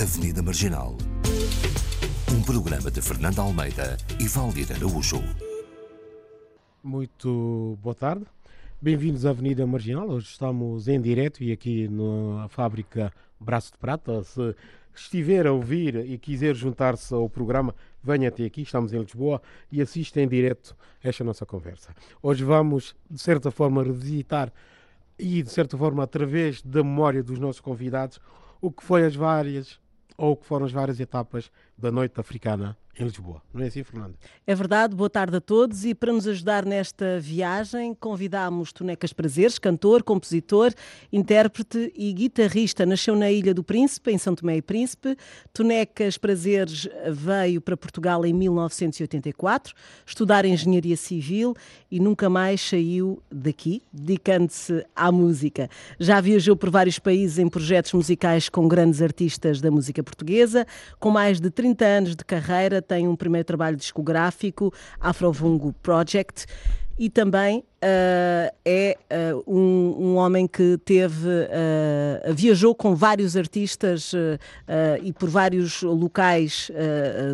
Avenida Marginal. Um programa de Fernando Almeida e Valdir Araújo. Muito boa tarde. Bem-vindos à Avenida Marginal. Hoje estamos em direto e aqui na fábrica Braço de Prata. Se estiver a ouvir e quiser juntar-se ao programa, venha até aqui. Estamos em Lisboa e assista em direto esta nossa conversa. Hoje vamos, de certa forma, revisitar e, de certa forma, através da memória dos nossos convidados, o que foi as várias ou que foram as várias etapas da Noite Africana em Lisboa. Não é assim, Fernando? É verdade, boa tarde a todos e para nos ajudar nesta viagem convidámos Tonecas Prazeres, cantor, compositor, intérprete e guitarrista. Nasceu na Ilha do Príncipe, em São Tomé e Príncipe. Tonecas Prazeres veio para Portugal em 1984, estudar Engenharia Civil e nunca mais saiu daqui, dedicando-se à música. Já viajou por vários países em projetos musicais com grandes artistas da música portuguesa, com mais de 30 anos de carreira, tem um primeiro trabalho discográfico, Afrovungo Project, e também uh, é uh, um, um, homem que teve uh, viajou com vários artistas e por vários locais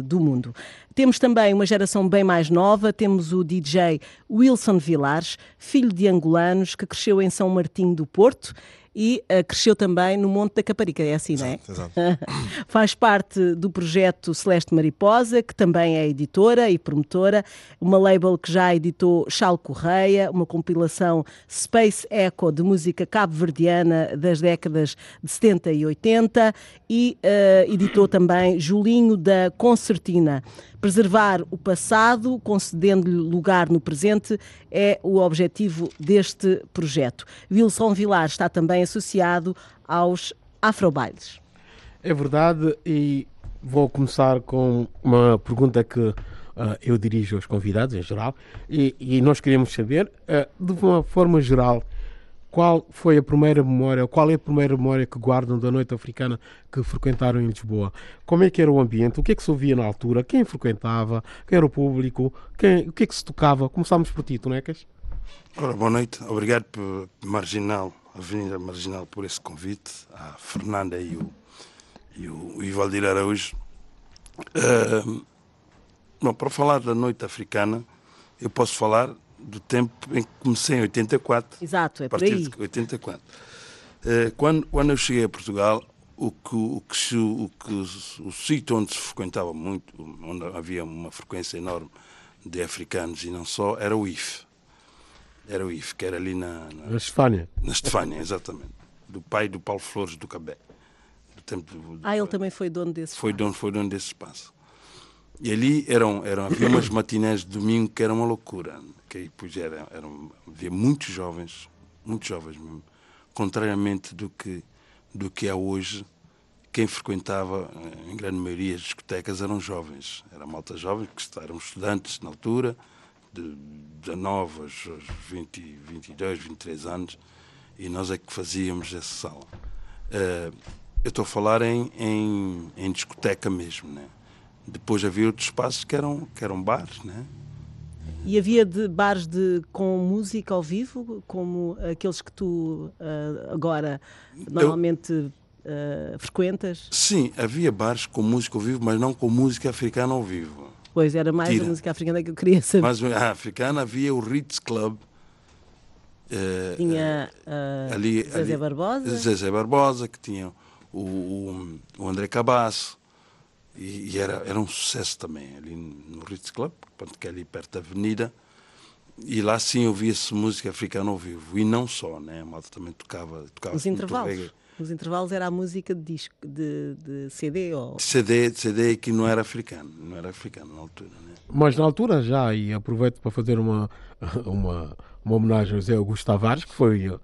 do mundo. Temos também uma geração bem mais nova, temos o DJ Wilson Vilares, filho de angolanos, que cresceu em São Martinho do Porto e uh, cresceu também no Monte da Caparica, é assim, não é? Exato. Faz parte do projeto Celeste Mariposa, que também é editora e promotora, uma label que já editou Chal Correia, uma compilação Space Echo de música cabo-verdiana das décadas de 70 e 80 e uh, editou também Julinho da Concertina. Preservar o passado, concedendo-lhe lugar no presente, é o objetivo deste projeto. Wilson Vilar está também associado aos Afrobailes. É verdade, e vou começar com uma pergunta que uh, eu dirijo aos convidados em geral, e, e nós queremos saber, uh, de uma forma geral, qual foi a primeira memória, qual é a primeira memória que guardam da noite africana que frequentaram em Lisboa? Como é que era o ambiente? O que é que se ouvia na altura? Quem frequentava? Quem era o público? Quem, o que é que se tocava? Começámos por ti, Tonecas. Ora, boa noite. Obrigado por Marginal, Avenida Marginal, por esse convite. A Fernanda e o, e o, e Valdir Araújo. Uh, bom, para falar da noite africana, eu posso falar do tempo em que comecei em 84. Exato, é a partir de 84. Eh, quando, quando eu cheguei a Portugal, o que, o que, o, que, o sítio onde se frequentava muito, onde havia uma frequência enorme de africanos e não só, era o IF. Era o IF, que era ali na... Na, na Estefânia. Na Estefânia, exatamente. Do pai do Paulo Flores do Cabé. Do tempo do, ah, ele também foi dono desse foi espaço. Dono, foi dono desse espaço. E ali eram, eram, havia umas matinés de domingo que era uma loucura que aí pois era, eram, havia muitos jovens, muitos jovens mesmo, contrariamente do que, do que é hoje, quem frequentava, eh, em grande maioria, as discotecas eram jovens, eram malta jovens, que eram estudantes na altura, de 19 aos 20, 22, 23 anos, e nós é que fazíamos essa sala. Uh, eu estou a falar em, em, em discoteca mesmo, né? Depois havia outros espaços que eram, que eram bares, né? E havia de bares de, com música ao vivo, como aqueles que tu uh, agora normalmente Eu... uh, frequentas? Sim, havia bares com música ao vivo, mas não com música africana ao vivo. Pois, era mais Tira. a música africana que eu queria saber. Mas a africana havia o Ritz Club. Uh, tinha ali, Zezé ali, Barbosa. Zezé Barbosa, que tinha o, o, o André Cabasso. E, e, era, era um sucesso também, ali no Ritz Club, que é ali perto da avenida. E lá sim ouvia-se música africana ao vivo. E não só, né? A malta também tocava. tocava Os intervalos. Os intervalos era a música de disco, de, de CD ou... CD, CD que não era africano, não era africano na altura, né? Mas na altura já, e aproveito para fazer uma, uma uma homenagem ao José Augusto Tavares, que foi uh,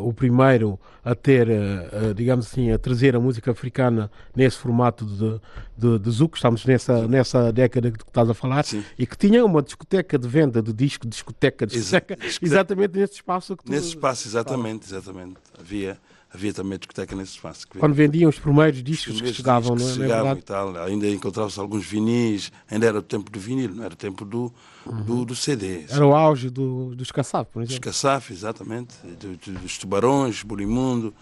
o primeiro a ter, uh, digamos assim, a trazer a música africana nesse formato de, de, de Zuc, estamos nessa, nessa década que estás a falar, Sim. e que tinha uma discoteca de venda de disco, discoteca, discoteca, exatamente nesse espaço que tu... Nesse espaço, exatamente, exatamente. Havia havia também discoteca nesse espaço. Quando vendiam os primeiros discos que chegavam, não é? Chegavam é e tal, ainda encontrava-se alguns vinis, ainda era o tempo do vinil, não era o tempo do, uhum. do, do, CD. Era o auge do, dos Caçaf, por exemplo. Dos Caçaf, exatamente, do, do, dos Tubarões, Burimundo,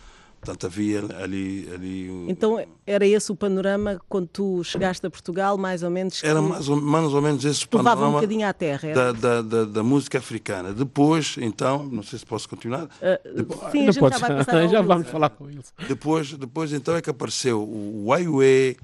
Portanto, havia ali. ali então, era esse o panorama quando tu chegaste a Portugal, mais ou menos? Que... Era mais ou, mais ou menos esse panorama. um bocadinho à terra. Da, da, da, da, música africana. Depois, então, não sei se posso continuar. Uh, depois, sim, a já, vai passar já vamos falar com eles. Depois, depois, então, é que apareceu o Waiwe,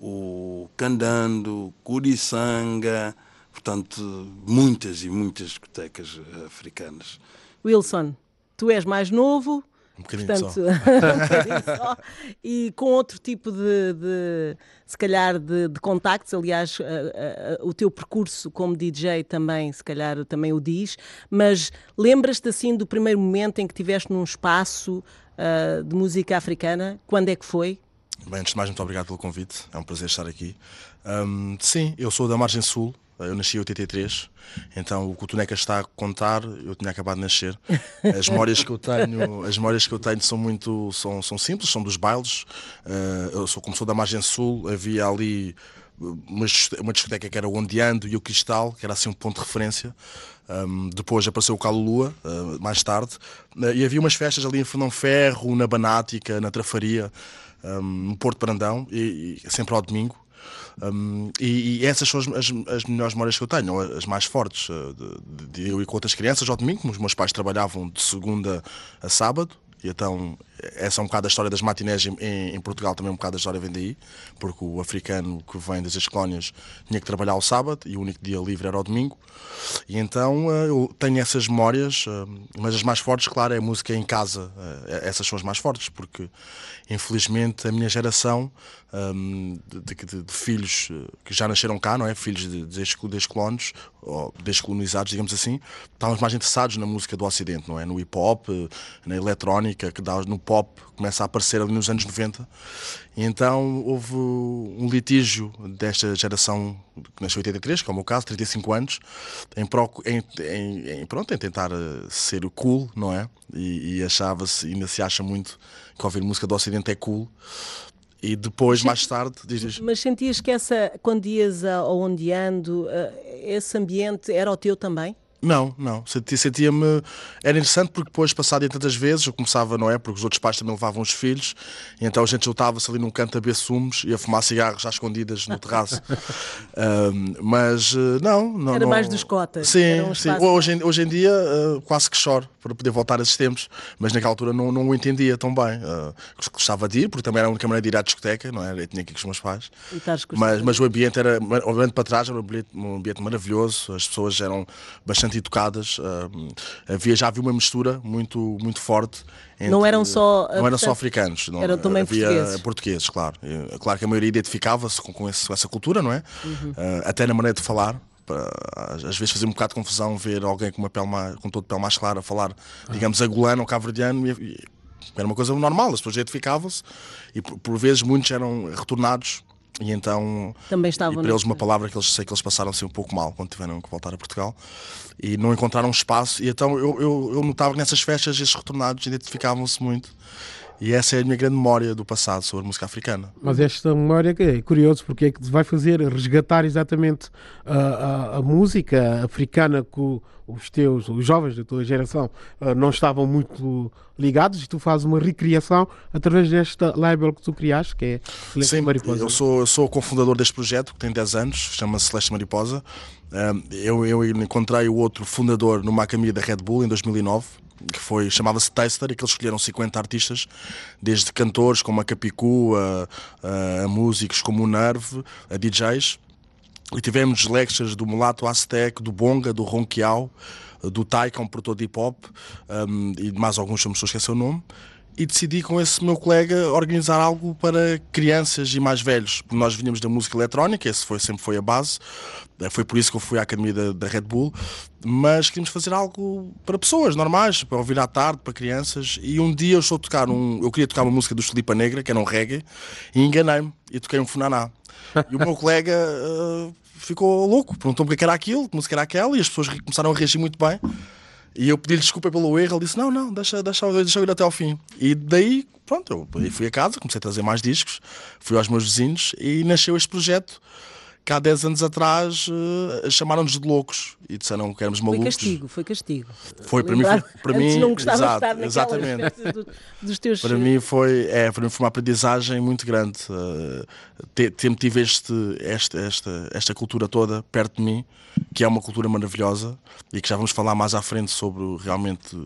o Candando, Curiçanga, portanto, muitas e muitas discotecas africanas. Wilson, tu és mais novo, um bocadinho Portanto, só. um bocadinho só. E com outro tipo de, de se calhar, de, de contactos. Aliás, uh, uh, o teu percurso como DJ também, se calhar, também o diz. Mas lembras-te assim do primeiro momento em que estiveste num espaço uh, de música africana? Quando é que foi? Bem, antes de mais, muito obrigado pelo convite. É um prazer estar aqui. Um, sim, eu sou da Margem Sul, eu nasci em 83, então o que o Tuneca está a contar, eu tinha acabado de nascer. As memórias que eu tenho, as memórias que eu tenho são muito são, são simples, são dos bailes. Uh, eu sou como sou da margem sul, havia ali uma, uma discoteca que era o Ondeando e o Cristal, que era assim um ponto de referência. Um, depois apareceu o Calulua, uh, mais tarde, uh, e havia umas festas ali em Fernão Ferro, na Banática, na Trafaria, um, no Porto Brandão, e, e sempre ao domingo. Um, e, e, essas são as, as, as, melhores memórias que eu tenho, as mais fortes. Eh, de, de, eu e com outras crianças ao domingo, os meus pais trabalhavam de segunda a sábado, e então essa é um bocado a história das matinés em, em, Portugal, também um bocado a história vem daí, porque o africano que vem das colónias tinha que trabalhar ao sábado e o único dia livre era ao domingo. E então eh, eu tenho essas memórias, eh, mas as mais fortes, claro, é a música em casa. Essas são as mais fortes, porque infelizmente a minha geração um, de, de, de, filhos eh, que já nasceram cá, não é? Filhos de, de descolonos, ou descolonizados, digamos assim, estávamos mais interessados na música do Ocidente, não é? No hip hop, eh, na eletrónica, que dá no pop, começa a aparecer ali nos anos 90. E então houve um litígio desta geração que nasceu em 83, que é o meu caso, 35 anos, em, em, em, em pronto, em tentar eh, ser cool, não é? E, e achava-se, ainda se acha muito que ouvir música do Ocidente é cool. E depois, mais tarde, dizes. Mas sentias que essa, quando ias ao ondeando, eh, esse ambiente era o teu também? Não, não. Sentia-me. Era interessante porque depois, passado tantas vezes, eu começava, não é? Porque os outros pais também levavam os filhos, e então a gente juntava-se ali num canto a beber sumos e a fumar cigarros já escondidas no terraço. um, mas eh, não, não. Era não... mais dos cotas. Sim, um sim. Hoje, em, hoje em dia uh, quase que choro para poder voltar a esses tempos, mas naquela altura não, não o entendia tão bem. Uh, gostava de ir, porque também era a única maneira de ir à discoteca, não é? Eu tinha que ir com os meus pais. Mas, mas o ambiente era, obviamente para trás, era um ambiente, um ambiente maravilhoso, as pessoas eram bastante bastante educadas. Uh, havia, já havia uma mistura muito, muito forte. Entre, não eram só, não eram só africanos, não, eram também havia portugueses. portugueses, claro. Claro que a maioria identificava-se com, com, esse, com, essa cultura, não é? Uhum. Uh, até na maneira de falar. Às vezes fazia um bocado de confusão ver alguém com uma pele mais, com todo pele mais clara falar, digamos, agulano ou cabo-verdiano. Era uma coisa normal, as pessoas identificavam-se e por, por vezes muitos eram retornados e então, Também estavam e para eles uma palavra que eles sei que eles passaram-se um pouco mal quando tiveram que voltar a Portugal e não encontraram espaço. E então eu, eu, eu notava que nessas festas esses retornados identificavam-se muito. E essa é a minha grande memória do passado sobre a música africana. Mas esta memória é curioso porque é que vai fazer resgatar exatamente a, a, a música africana que os teus, os jovens da tua geração uh, não estavam muito ligados e tu fazes uma recriação através desta label que tu criaste, que é Celeste Sim, Mariposa. Eu sou, eu sou o cofundador deste projeto, que tem 10 anos, chama-se Celeste Mariposa. Uh, eu, eu encontrei o outro fundador numa academia da Red Bull em 2009, que foi chamava-se Taster e que eles escolheram 50 artistas, desde cantores como a Capicu, a, a, a músicos como o Nerve, a DJs, e tivemos lectures do Mulato Aztec, do Bonga, do Ronquial, do Tai, que um produtor de hip hop, um, e mais alguns, não me esquecer o nome. E decidi com esse meu colega organizar algo para crianças e mais velhos, nós vinhamos da música eletrónica, esse foi, sempre foi a base, eh, foi por isso que eu fui à academia da, da Red Bull, mas queríamos fazer algo para pessoas normais, para ouvir à tarde, para crianças. E um dia eu estou a tocar um, eu queria tocar uma música do Filipa Negra, que era um reggae, e enganei-me e toquei um funaná. E o meu colega uh, ficou louco, perguntou-me o que era aquilo, que música era aquela, e as pessoas começaram a reagir muito bem. E eu pedi-lhe desculpa pelo erro, ele disse: Não, não, deixa, deixa, deixa eu ir até ao fim. E daí, pronto, eu fui a casa, comecei a trazer mais discos, fui aos meus vizinhos e nasceu este projeto que há 10 anos atrás uh, chamaram-nos de loucos e disseram que éramos malucos. Foi castigo, foi castigo. Foi, para mim, foi, para mim não gostava exato, de estar exatamente. Do, dos teus... Para mim foi, é, para mim foi uma aprendizagem muito grande. Uh, ter, ter tive este, esta, esta, esta cultura toda perto de mim, que é uma cultura maravilhosa e que já vamos falar mais à frente sobre realmente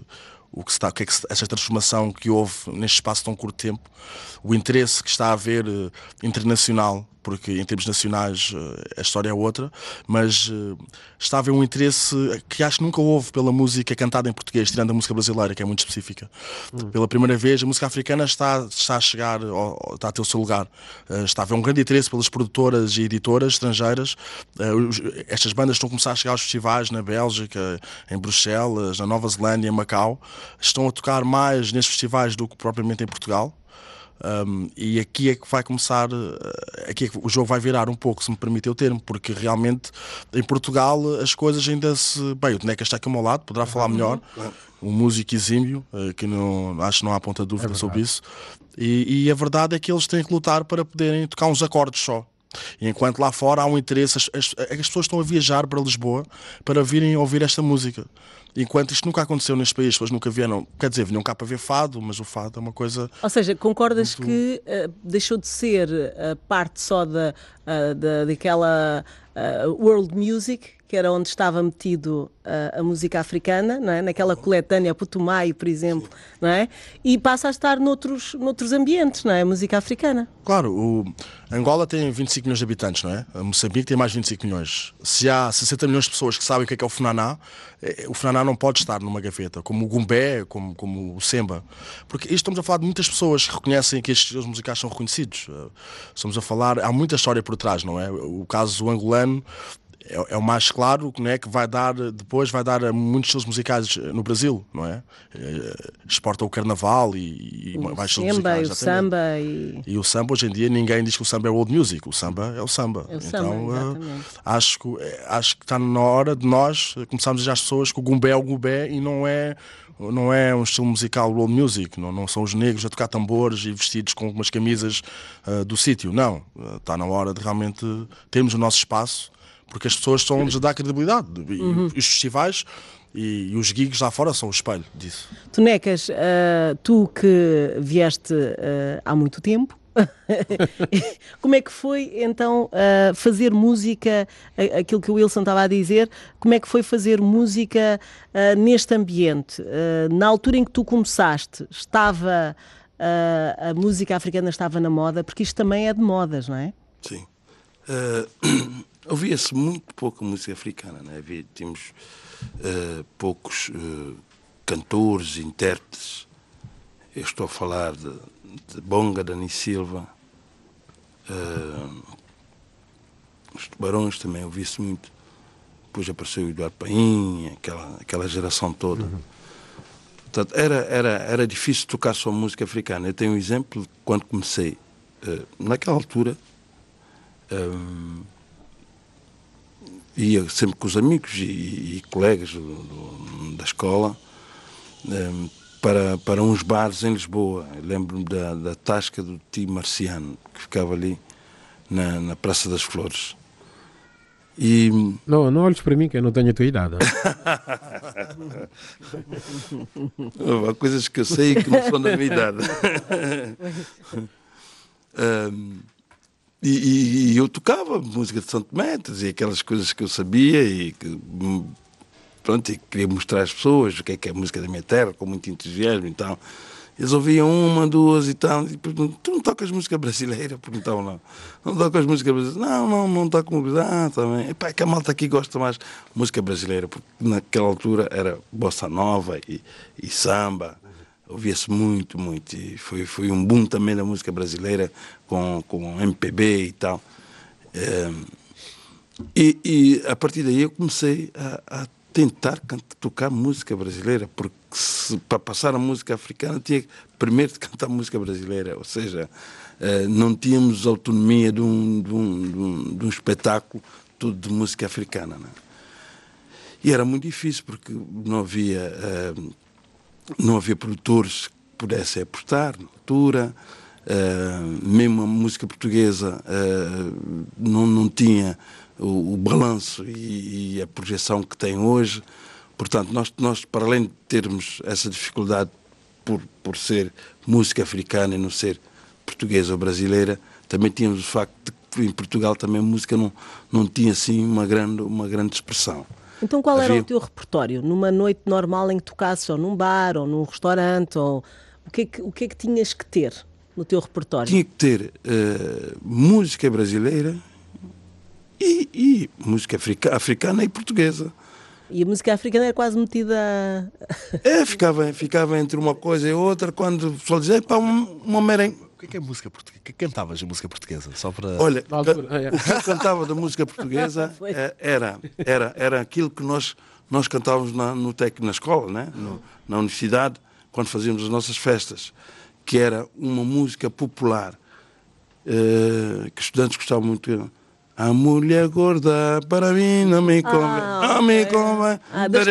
o que está, o que é que, essa transformação que houve neste espaço tão curto tempo, o interesse que está a haver uh, internacional porque em termos nacionais eh, a história é outra, mas eh, está a haver um interesse que acho que nunca houve pela música cantada em português, tirando a música brasileira, que é muito específica. Hum. Pela primeira vez, a música africana está, está a chegar, está a ter o seu lugar. Eh, está a haver um grande interesse pelas produtoras e editoras estrangeiras. Estas bandas estão a começar a chegar aos festivais na Bélgica, em Bruxelas, na Nova Zelândia, em Macau. Estão a tocar mais nestes festivais do que propriamente em Portugal. Um, e aqui é que vai começar, eh, aqui é que o jogo vai virar um pouco, se me permite o termo, porque realmente em Portugal as coisas ainda se. Bem, o Teneca está aqui ao meu lado, poderá falar melhor. Um músico exímio, que não, acho que não há ponta de dúvida é sobre isso. E, e a verdade é que eles têm que lutar para poderem tocar uns acordes só. E enquanto lá fora há um interesse, as, as, as, pessoas estão a viajar para Lisboa para virem ouvir esta música. Enquanto isto nunca aconteceu neste país, as pessoas nunca vieram, quer dizer, vinham cá para ver fado, mas o fado é uma coisa. Ou seja, concordas muito... que uh, deixou de ser a parte só da, uh, da, daquela uh, world music que era onde estava metido uh, a música africana, não é? naquela coletânea Putumayo, por exemplo, não é? e passa a estar noutros, noutros ambientes, não é? a música africana. Claro, o Angola tem 25 milhões de habitantes, não é? A Moçambique tem mais 25 milhões. Se há 60 milhões de pessoas que sabem o que é, que é o Funaná, eh, o Funaná não pode estar numa gaveta, como o Gumbé, como, como o Semba. Porque isto estamos a falar de muitas pessoas que reconhecem que estes estilos musicais são reconhecidos. Eh, estamos a falar, há muita história por trás, não é? O caso angolano é, é, o mais claro né, que vai dar depois vai dar muitos estilos musicais no Brasil não é, é exporta o carnaval e, e o mais estilos musicais o samba e... e... o samba hoje em dia ninguém diz que o samba é old music o samba é o samba. É o então samba, uh, acho que acho que está na hora de nós começarmos a dizer às pessoas que o gumbé é o gumbé e não é não é um estilo musical world music, não, não são os negros a tocar tambores e vestidos com umas camisas uh, do sítio, não. Uh, está na hora de realmente termos o nosso espaço porque as pessoas estão-nos a dar credibilidade. E uhum. os festivais e, e, os gigs lá fora são o espelho disso. Tonecas, uh, tu que vieste uh, há muito tempo, como é que foi então uh, fazer música, aquilo que o Wilson estava a dizer, como é que foi fazer música uh, neste ambiente? Uh, na altura em que tu começaste, estava a música africana estava na moda, porque isto também é de modas, não é? Sim. Ouvia-se muito pouca música africana, né? Havia, tínhamos uh, poucos uh, cantores, intérpretes. Eu estou a falar de, de Bonga, Dani Silva, uh, os Tubarões também ouvi-se muito. Depois apareceu o Eduardo Paim, aquela, aquela geração toda. Uhum. Portanto, era, era, era difícil tocar só música africana. Eu tenho um exemplo quando comecei, naquela altura ia sempre com os amigos e, e colegas do, do, da escola um, ehm, para, para uns bares em Lisboa. Lembro-me da, da tasca do tio Marciano, que ficava ali na, na Praça das Flores. E... Não, não olhes para mim que eu não tenho a tua idade. Há coisas que eu sei que não são da minha idade. um, E, e, e, eu tocava música de Santo Metas e aquelas coisas que eu sabia e que pronto, e queria mostrar às pessoas o que é que é a música da minha terra, com muito entusiasmo e tal. Eles ouviam uma, duas e tal, e perguntam, tu não tocas música brasileira? Perguntavam lá. Não tocas música brasileira? Não, não, não toco música. Ah, também. Epá, é que a malta aqui gosta mais música brasileira, porque naquela altura era bossa nova e, e samba ouvia-se muito, muito. E foi, foi um boom também da música brasileira com, com MPB e tal. É, e, e, a partir daí eu comecei a, a tentar cantar, tocar música brasileira, porque para passar a música africana tinha primeiro de cantar música brasileira, ou seja, é, não tínhamos autonomia de um, de um, de um, de um espetáculo tudo de música africana. Né? E era muito difícil porque não havia. É, não havia produtores que pudessem apostar na altura, Uh, mesmo a música portuguesa uh, não, não tinha o, o balanço e, e, a projeção que tem hoje. Portanto, nós, nós, para além de termos essa dificuldade por, por ser música africana e não ser portuguesa ou brasileira, também tínhamos o facto de que em Portugal também a música não, não tinha assim uma grande, uma grande expressão. Então qual Havia... era o teu repertório? Numa noite normal em que tocasses ou num bar ou num restaurante? Ou... O, que é que, o que é que tinhas que ter no teu repertório? Tinha que ter uh, música brasileira e, e música africa, africana e portuguesa. E a música africana era quase metida. é, ficava, ficava entre uma coisa e outra. Quando o pessoal dizia, pá, uma merengue. O que é, que é música portuguesa? que cantavas de música portuguesa? Só para... Olha, é. o que eu cantava da música portuguesa é, era, era, era aquilo que nós, nós cantávamos na, no tec, na escola, né? No, na universidade, quando fazíamos as nossas festas, que era uma música popular, eh, que estudantes gostavam muito. A mulher gorda para mim não me come, ah, não me come. Ah, das,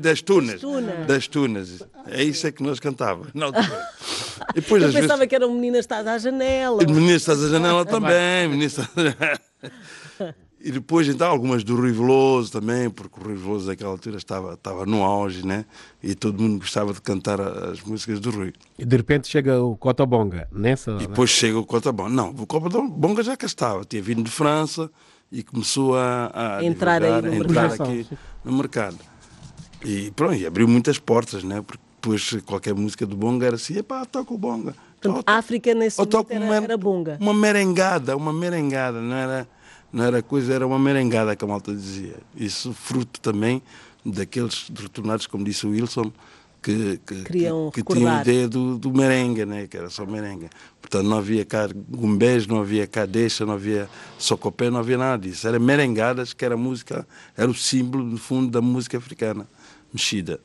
das tunas. Das tunas. É isso é que nós cantávamos. Não, depois, Eu pensava vezes... que era um menino estás à janela. Menino estás à janela também. Menino estás... E depois, então, algumas do Rui Veloso também, porque o Rui Veloso naquela altura estava, estava no auge, né? E todo mundo gostava de cantar as músicas do Rui. E de repente chega o Cotabonga, nessa... E depois né? chega o Cotabonga. Não, o Cotabonga já cá estava, tinha vindo de França e começou a, a entrar, aí no entrar aqui no mercado. E pronto, e abriu muitas portas, né? Porque depois qualquer música do Bonga era assim, epá, toca o Bonga. Portanto, África nesse momento era, era Bonga. Uma merengada, uma merengada, não era não era coisa, era uma merengada que a malta dizia. Isso fruto também daqueles retornados, como disse o Wilson, que, que, que, que tinham a ideia do, do merengue, né? que era só merengue. Portanto, não havia cá gumbés, não havia cá deixa, não havia socopé, não havia nada disso. Era merengadas, que era música, era o símbolo, no fundo, da música africana mexida.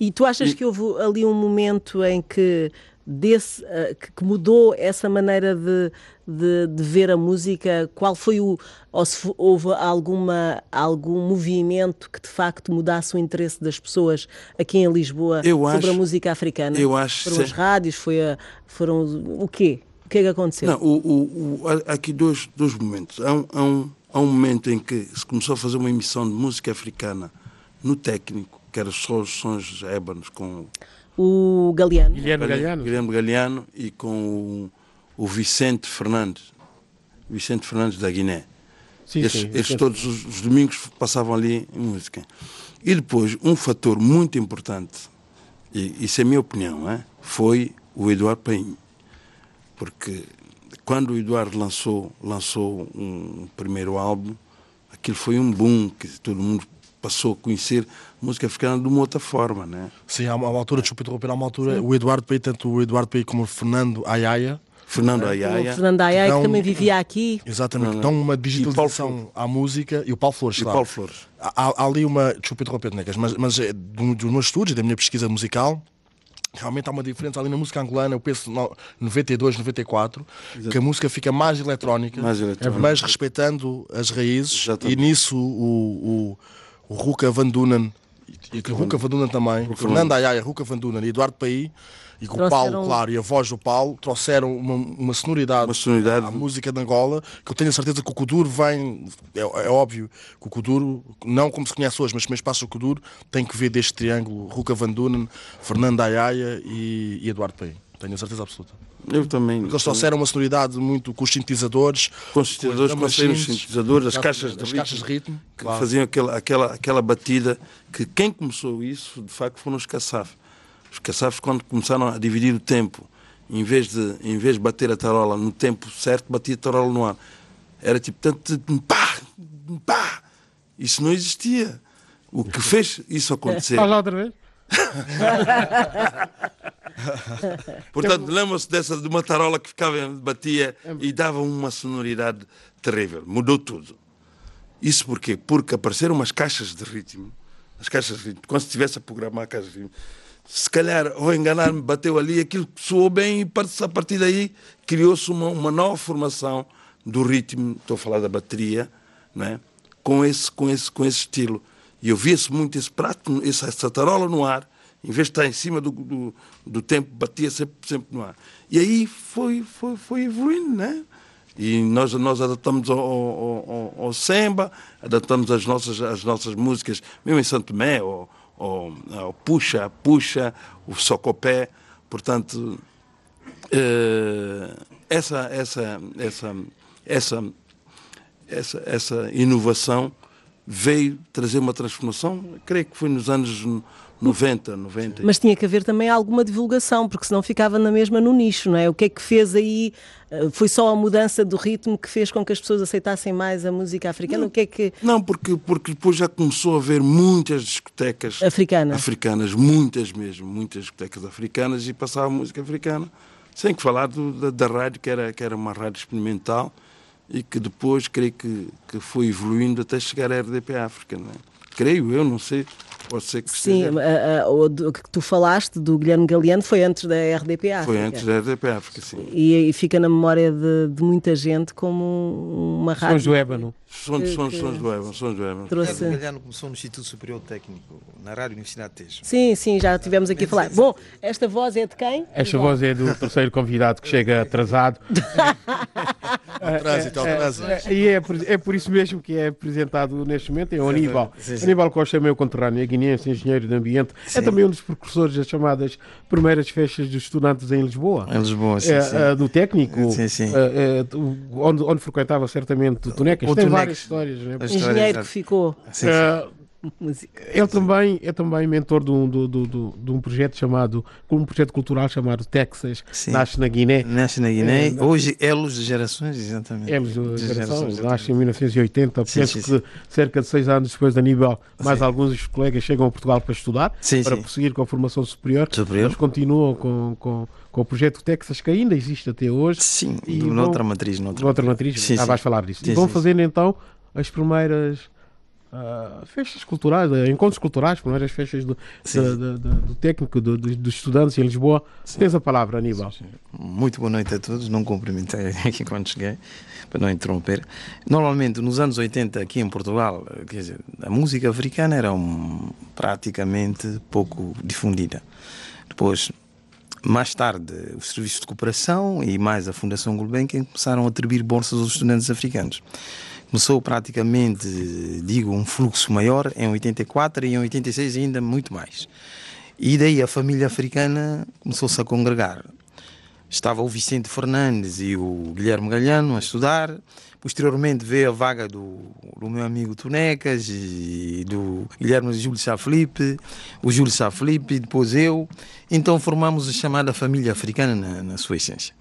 E tu achas e... que houve ali um momento em que desse, uh, que mudou essa maneira de, de, de, ver a música? Qual foi o. ou se houve alguma, algum movimento que de facto mudasse o interesse das pessoas aqui em Lisboa eu sobre acho, a música africana? Eu acho. Foram as rádios? Foi a, foram o quê? O que é que aconteceu? Não, o, o, o, há aqui dois, dois momentos. Há um, há, um, há um momento em que se começou a fazer uma emissão de música africana no técnico, que era só os sons ébanos com o Galeano. Guilherme Galeano. Guilherme Galeano e com o, Vicente Fernandes. Vicente Fernandes da Guiné. Sim, estes, sim, todos os, os, domingos passavam ali em música. E depois, um fator muito importante, e isso é a minha opinião, é? foi o Eduardo Paim. Porque quando o Eduardo lançou, lançou um primeiro álbum, aquilo foi um boom, que todo mundo passou a conhecer música africana de uma outra forma, né? Sim, há uma, altura, desculpa interromper, há uma altura, Sim. o Eduardo Pei, tanto o Eduardo Pei como o Fernando Ayaia, Fernando Ayaia. O Fernando Ayaia, dão, que também vivia aqui. Exatamente, dão uma digitalização à música e o Paulo Flores, e claro. Paulo Flores. Há, há, ali uma, desculpa interromper, Necas, mas, mas é dos meus estudos, da minha pesquisa musical, realmente há uma diferença ali na música angolana, eu penso no 92, 94, Exato. que a música fica mais eletrónica, mais eletrónica. mas respeitando as raízes, Exatamente. e nisso o, o o Ruka Van Dunen, e o Ruka Van Dunen também, o Fernando Ayaia, Ruka Van Dunen e Eduardo Paí, e com o Paulo, claro, e a voz do Paulo, trouxeram uma, uma, sonoridade, uma sonoridade à música de Angola, que eu tenho a certeza que o Kuduro vem, é, é, óbvio que o Kuduro, não como se conhece hoje, mas como espaço o Kuduro, tem que ver deste triângulo Ruka Van Dunen, Fernando Ayaia e, e Eduardo Paí. Tenho a certeza absoluta. Eu também. Porque eles trouxeram uma sonoridade muito com os sintetizadores. Com os sintetizadores, com os sintetizadores, as caixas de, as caixas de ritmo. Que claro. faziam aquela, aquela, aquela batida que quem começou isso, de facto, foram os caçafes. Os caçafes, quando começaram a dividir o tempo, em vez de, em vez de bater a tarola no tempo certo, batia a tarola no ar. Era tipo tanto pá, pá. Isso não existia. O que fez isso acontecer. Fala outra vez. Portanto, lembram-se dessa de uma tarola que ficava, batia e dava uma sonoridade terrível. Mudou tudo. Isso porquê? Porque apareceram umas caixas de ritmo. As caixas de ritmo. Quando se estivesse a programar caixas de ritmo, se calhar, ou enganar-me, bateu ali, aquilo soou bem e a partir daí criou-se uma, uma nova formação do ritmo, estou a falar da bateria, não é? com, esse, com, esse, com esse estilo. E eu via-se muito esse prato, essa, essa tarola no ar, em vez de estar em cima do, do, do tempo, batia sempre, sempre no ar. E aí foi, foi, foi evoluindo, né? E nós, nós adaptamos ao, ao, ao, ao samba, adaptamos as nossas, as nossas músicas, mesmo em Santo Tomé, ao, ao, ao Puxa, Puxa, o Socopé. Portanto, eh, essa, essa, essa, essa, essa, essa inovação veio trazer uma transformação, creio que foi nos anos 90, 90. Mas tinha que haver também alguma divulgação, porque senão ficava na mesma no nicho, não é? O que é que fez aí? Eh, Foi só a mudança do ritmo que fez com que as pessoas aceitassem mais a música africana? O que é que. Não, porque, porque depois já começou a haver muitas discotecas Africanas. africanas, muitas mesmo, muitas discotecas africanas e passava música africana. Sem que falar do, da, da rádio, que era, que era uma rádio experimental e que depois creio que, que foi evoluindo até chegar à RDP África. Não é? Creio eu, não sei, pode ser que Sim, esteja- a- a- o que tu falaste do Guilherme Galeano foi antes da RDP África. Foi antes da RDP África, sim. E, e fica na memória de, de muita gente como uma rádio. Sons do Ébano. Sons, Que- sons, que- sons do Evan, sons do Evan. Trouxe... O Galhano começou no Instituto Superior Técnico, na Rádio Universidade de Tejo. Sim, sim, já tivemos aqui a falar. Bom, esta voz é de quem? Esta voz é do terceiro convidado que chega atrasado. Trânsito, ao trânsito. É, E é por, é por isso mesmo que é apresentado neste momento, é o Aníbal. Sim, sim. Aníbal Costa é meu conterrâneo, é guineense, engenheiro de ambiente. É também um dos precursores das chamadas primeiras festas dos estudantes em Lisboa. Em Lisboa, sim, É, sim. do técnico, Sim, sim. onde, onde frequentava certamente o Tunecas. O Tem Tunecas. várias histórias. Né? Engenheiro que ficou. Sim, sim. Ah, Música. ele também é também mentor de um, do- do- do- de um projeto chamado, um projeto cultural chamado Texas, Sim. nasce na Guiné. Nasce na Guiné, É, hoje elos de gerações, exatamente. É, a De geração gerações, nasce em 1980, Sim, penso sim, que cerca de seis anos depois de Aníbal, mais Sim. alguns dos colegas chegam a Portugal para estudar, Sim, para sim. prosseguir com a formação superior, Superior. mas continuam com, com, com o projeto Texas, que ainda existe até hoje, Sim, E do- vão- noutra matriz. Noutra, noutra matriz, Sim, já sim. vais falar disso. Sim, e vão sim, fazer então as primeiras ah, festas culturais, eh, encontros culturais, primeiras festas do, Sim. do técnico, do- do- dos estudantes em Lisboa. Tens a palavra, Aníbal. Muito boa noite a todos. Não cumprimentei aqui quando cheguei, para não interromper. Normalmente, nos anos 80, aqui em Portugal, eh, quer dizer, a música africana era um, praticamente pouco difundida. Depois, mais tarde, os serviços de cooperação e mais a Fundação Gulbenkian começaram a atribuir bolsas aos estudantes africanos. Começou praticamente, digo, um fluxo maior em 84 e em 86 ainda muito mais. E daí a família africana começou-se a congregar. Estava o Vicente Fernandes e o Guilherme Galhano a estudar. Posteriormente veio a vaga do, do meu amigo Tunecas e do Guilherme Júlio Sá Felipe, o Júlio Sá Felipe, depois eu. Então formamos a chamada família africana na, na sua essência.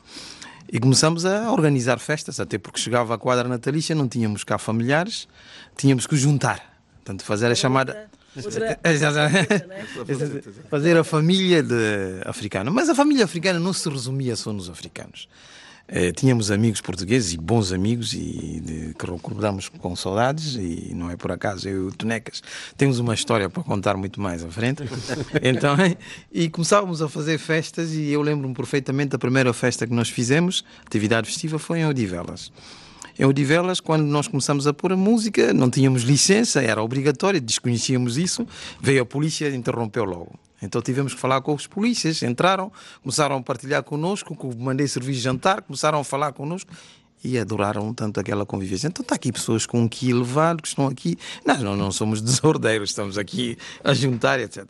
E começamos a organizar festas, até porque chegava a quadra natalícia, não tínhamos cá familiares, tínhamos que juntar. Portanto, fazer a chamada. Outra- Exatamente. Fazer a família de- africana. Mas a família africana não se resumia só nos africanos. Eh, tínhamos amigos portugueses e bons amigos e de, que recordamos com saudades e não é por acaso eu e o Tonecas temos uma história para contar muito mais à frente então e começávamos a fazer festas e eu lembro-me perfeitamente da primeira festa que nós fizemos atividade festiva foi em Odivelas em Odivelas, quando nós começamos a pôr a música, não tínhamos licença, era obrigatório, desconhecíamos isso, veio a polícia e interrompeu logo. Então tivemos que falar com os polícias, entraram, começaram a partilhar connosco, mandei serviço de jantar, começaram a falar connosco e adoraram tanto aquela convivência. Então está aqui pessoas com um que elevado que estão aqui. Nós não, não somos desordeiros, estamos aqui a juntar, etc.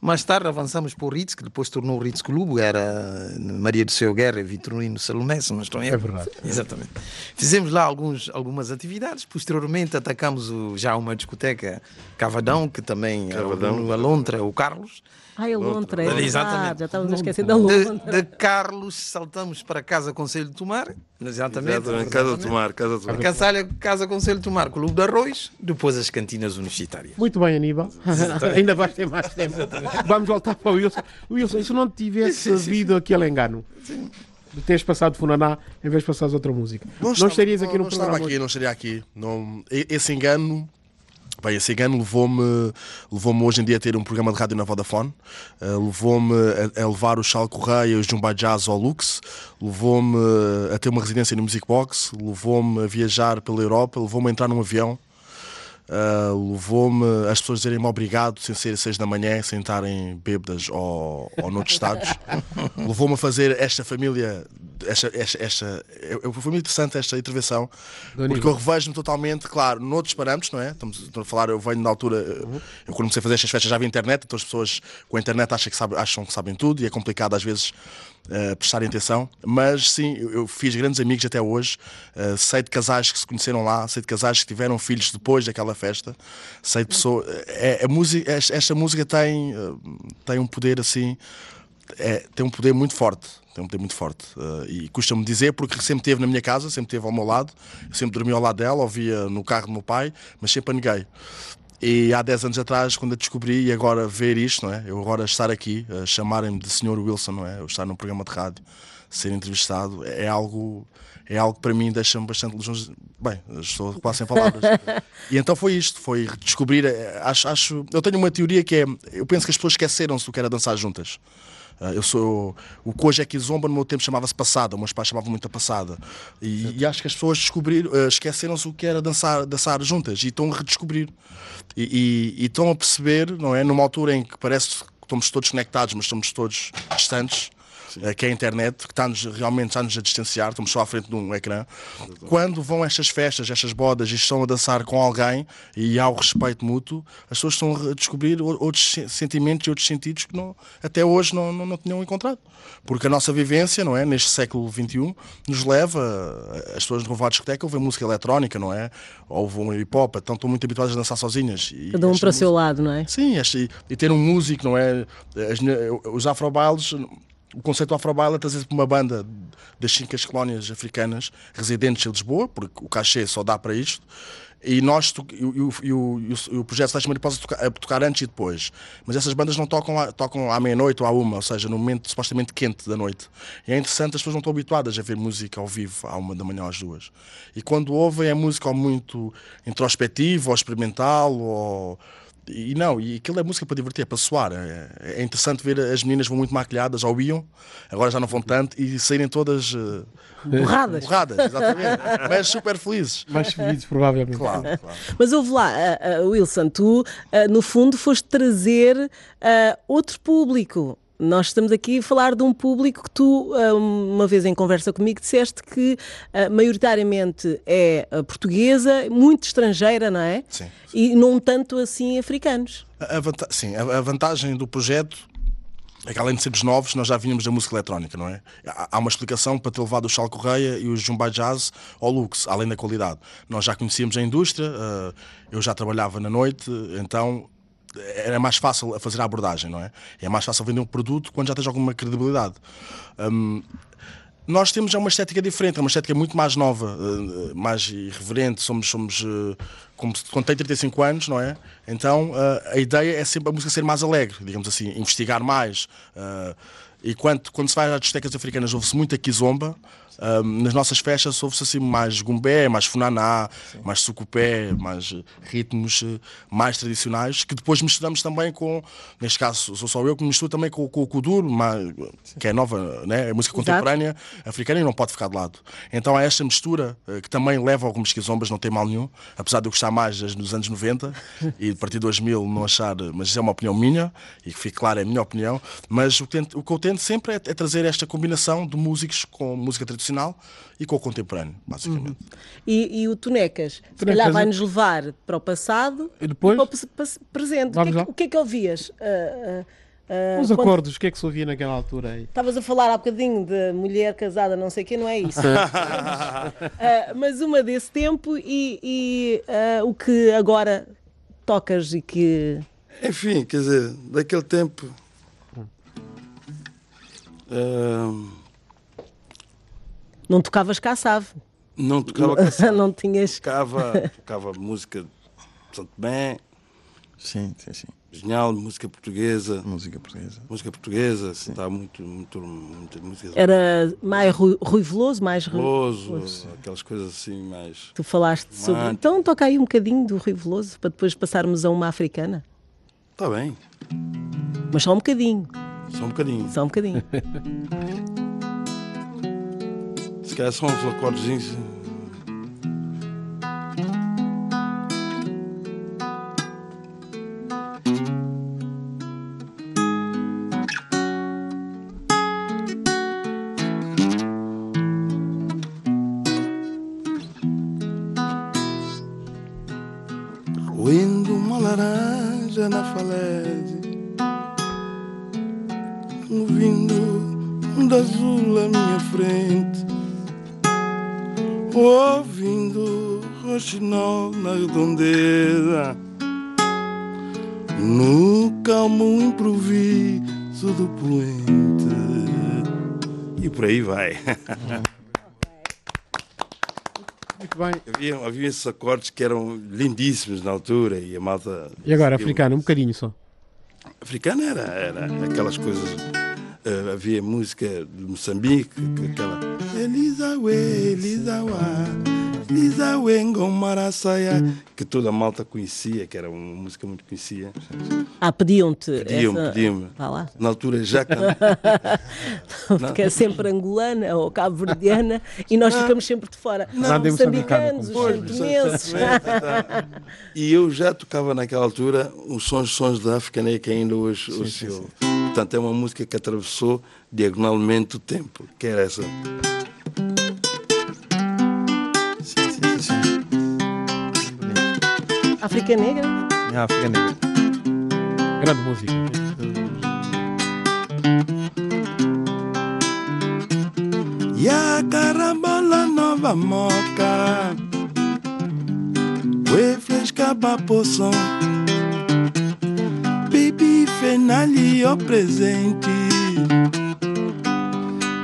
Mais tarde avançamos para o Ritz, que depois tornou o Ritz Clube, era Maria do Seu Guerra e Vitorino Salomé, se não estou em É verdade. Exatamente. Fizemos lá alguns, algumas atividades, posteriormente atacamos o- já uma discoteca Cavadão, que também Cavadão. no Alontra, o Carlos. Ai, a Lontra, é verdade, Exatamente. já estávamos a esquecer da De, Lontra. de Carlos saltamos para Casa Conselho de Tomar, exatamente. Exatamente, Casa de Tomar, Casa de Tomar. Casalha, Casa Conselho de Tomar, Clube de Arroz, depois as cantinas universitárias. Muito bem, Aníbal. Ainda vais ter mais tempo. Vamos voltar para o Wilson. Wilson, se não tivesse havido aquele engano de teres passado Funaná em vez de passares outra música, não, estava- estarias aqui não, no não programa. Estava aqui, não estaria aqui. Não, esse engano. Bem, esse engano levou-me levou hoje em dia a ter um programa de rádio na Vodafone, eh, levou-me a, a levar o Charles Correia e os Jumba Jazz ao Lux, levou-me a ter uma residência no Music Box, levou-me a viajar pela Europa, levou-me a entrar num avião. uh, levou-me as pessoas dizerem-me obrigado sem ser seis da manhã, sem estarem bêbadas ou, ou noutros estados. levou-me a fazer esta família. Esta, esta, esta, foi muito interessante esta intervenção, porque eu revejo-me totalmente, claro, noutros parâmetros, não é? Estamos a falar, eu venho na altura, uhum. eu quando comecei a fazer estas festas já havia internet, então as pessoas com a internet acham que, sabem, acham que sabem tudo e é complicado às vezes uh, prestarem atenção, mas sim, eu, eu, fiz grandes amigos até hoje, uh, sei de casais que se conheceram lá, sei de casais que tiveram filhos depois daquela festa, sei de pessoas. É, a música, esta música tem, tem um poder assim, é, tem um poder muito forte. Tem um poder muito forte. Uh, e custa-me dizer porque sempre esteve na minha casa, sempre esteve ao meu lado, eu sempre dormi ao lado dela, ouvia no carro do meu pai, mas sempre a neguei. E há 10 anos atrás, quando a descobri, e agora ver isto, não é? Eu agora estar aqui, chamarem-me de Sr. Wilson, não é? Eu estar num programa de rádio, ser entrevistado, é algo, é algo que para mim deixa-me bastante lisonjeado. Bem, estou quase sem palavras. e então foi isto, foi descobrir. Eh, acho, acho, eu tenho uma teoria que é. Eu penso que as pessoas esqueceram-se do que era dançar juntas. Ah, eu sou. O que hoje é Kizomba, no meu tempo chamava-se Passada, meus pais chamavam muito a Passada. E, e, acho que as pessoas descobriram, ah, esqueceram-se o que era dançar, dançar juntas e estão a redescobrir. E, e, e estão a perceber, não é? Numa altura em que parece que estamos todos conectados, mas estamos todos distantes. Sim. que é a internet, que está-nos realmente está-nos a distanciar, estamos só à frente de um ecrã. Exatamente. Quando vão estas festas, estas bodas e estão a dançar com alguém e há o respeito mútuo, as pessoas estão a descobrir outros sentimentos e outros sentidos que não, até hoje não, não, não tinham encontrado. Porque a nossa vivência, não é, neste século XXI, nos leva, as pessoas vão à discoteca ouvem música eletrónica, não é? Ou vão hip hop, então estão muito habituadas a dançar sozinhas. E Cada um para o seu lado, não é? Sim, este, e ter um músico, não é? As, os afrobailes o conceito Afrobaile é trazer uma banda das cinco colónias africanas residentes em Lisboa, porque o cachê só dá para isto, e nós e, o, e, o, e o projeto Sérgio Mariposa tocar, tocar antes e depois. Mas essas bandas não tocam, tocam à meia-noite ou à uma, ou seja, no momento supostamente quente da noite. E é interessante, as pessoas não estão habituadas a ver música ao vivo à uma da manhã às duas. E quando ouvem é música ou muito introspectiva, ou experimental, ou e não, e aquilo é música para divertir, é para soar. É, é, interessante ver as meninas vão muito maquilhadas, ou iam, agora já não vão tanto, e saírem todas. Uh, borradas. Borradas, exatamente. Mas super felizes. Mais felizes, provavelmente. Claro, claro. Mas ouve lá, uh, uh, Wilson, tu, no fundo, foste trazer outro público nós estamos aqui a falar de um público que tu, ah, uma vez em conversa comigo, disseste que uh, maioritariamente é ah, portuguesa, muito estrangeira, não é? Sim. E não tanto assim africanos. A, a sim, a, a vantagem do projeto é que além de sermos novos, nós já vínhamos da música eletrónica, não é? Há uma explicação para ter levado o Charles Correia e os Jumba Jazz ao Lux, além da qualidade. Nós já conhecíamos a indústria, eu já trabalhava na noite, então era mais fácil fazer a abordagem, não é? É mais fácil vender um produto quando já tens alguma credibilidade. Um, nós temos já uma estética diferente, é uma estética muito mais nova, uh, mais irreverente. Somos, somos uh, como quando tem 35 anos, não é? Então uh, a ideia é sempre a música ser mais alegre, digamos assim, investigar mais. e quando, quando se vai às discotecas africanas, ouve-se muito a kizomba. Um, nas nossas festas ouve-se assim mais gumbé, mais funaná, Sim. mais sucupé, mais ritmos eh, mais tradicionais, que depois misturamos também com, neste caso sou só eu que misturo também com, com o kuduro, que é nova, né? é música contemporânea Exato. africana e não pode ficar de lado. Então há esta mistura eh, que também leva a algumas quizombas, não tem mal nenhum, apesar de eu gostar mais dos anos 90 e a partir de 2000 não achar, mas isso é uma opinião minha e que fique claro, é a minha opinião, mas o, tento, o que eu tento sempre é, é trazer esta combinação de músicos com música tradicional tradicional e com o contemporâneo, basicamente. Uhum. E, e, o Tunecas, se calhar vai-nos levar para o passado e depois para o presente. O que, é que, o que, é que, ouvias? Uh, uh, Os acordos, o que é que se ouvia naquela altura aí? Estavas a falar há bocadinho de mulher casada, não sei o que, não é isso. uh, mas uma desse tempo e, e o que agora tocas e que. Enfim, quer dizer, daquele tempo. Uh, não tocavas caçave. Não tocava caçave. não tinhas. Tocava, tocava música de Santo Bem. Sim, sim, sim. Genial, música portuguesa. Música portuguesa. Música portuguesa, sim. está muito, muito, muito música. Era mais ru ruivoso, mais ruivoso, aquelas coisas assim mais. Tu falaste sobre. Então toca aí um bocadinho do ruivoso para depois passarmos a uma africana. Está bem. Mas só um bocadinho. Só um bocadinho. Só um bocadinho. Se calhar são uns acordezinhos. Esses acordes que eram lindíssimos na altura e a malta. E agora, africano, um bocadinho só. Africana era, era aquelas coisas. eh, havia música de Moçambique, que- aquela. Elisawa, Elisawe, Ngomaraçaia, que toda a malta conhecia, que era uma música muito conhecida. Ah, pediam-te. Pediam-me, essa- pediam-me. Vá lá. Na altura já can- Porque é sempre angolana ou cabo-verdiana e nós ficamos sempre de fora. Nada é Moçambicanos, os santomenses. E eu já tocava naquela altura os sons, sons da Africaneia que ainda hoje oscilou. Portanto, é uma música que atravessou diagonalmente o tempo, que era essa. África Negra? É África Negra. Grande música. E a carambola nova moca Ue fresca bapoção Baby fenali o presente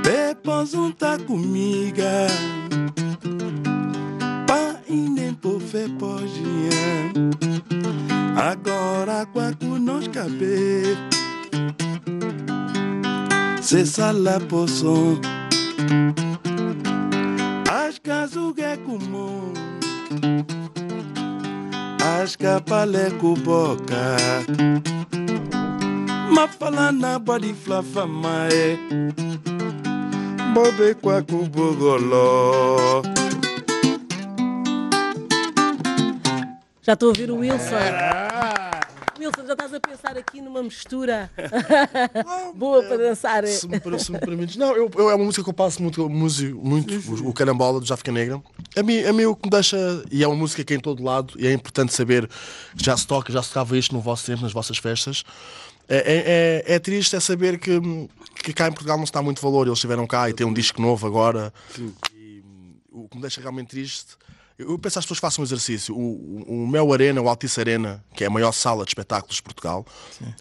Pepos unta comigo Pa inempo fe pojinha Agora quaco nos caber. Se sala poção As é comum As capaleco boca. Ma fala na body flafa mae Bobe kwaku bogoló Já estou a ouvir o Wilson. Wilson, já estás a pensar aqui numa mistura boa para dançar. Se me, se me permites. Não, eu, eu- é uma música que eu passo muito, músico, muito o, o Carambola do África Negra. A mim, a mim o que me deixa. E é uma música que é em todo lado, e é importante saber que já se toca, já se tocava isto no vosso tempo, nas vossas festas. É, é, é- é triste é saber que, que cá em Portugal não se dá muito valor. Eles estiveram cá e têm um disco novo agora. E, hum, o que me deixa realmente triste. Eu penso que as pessoas façam um exercício. O, o, Mel Arena, o Altice Arena, que é a maior sala de espetáculos de Portugal,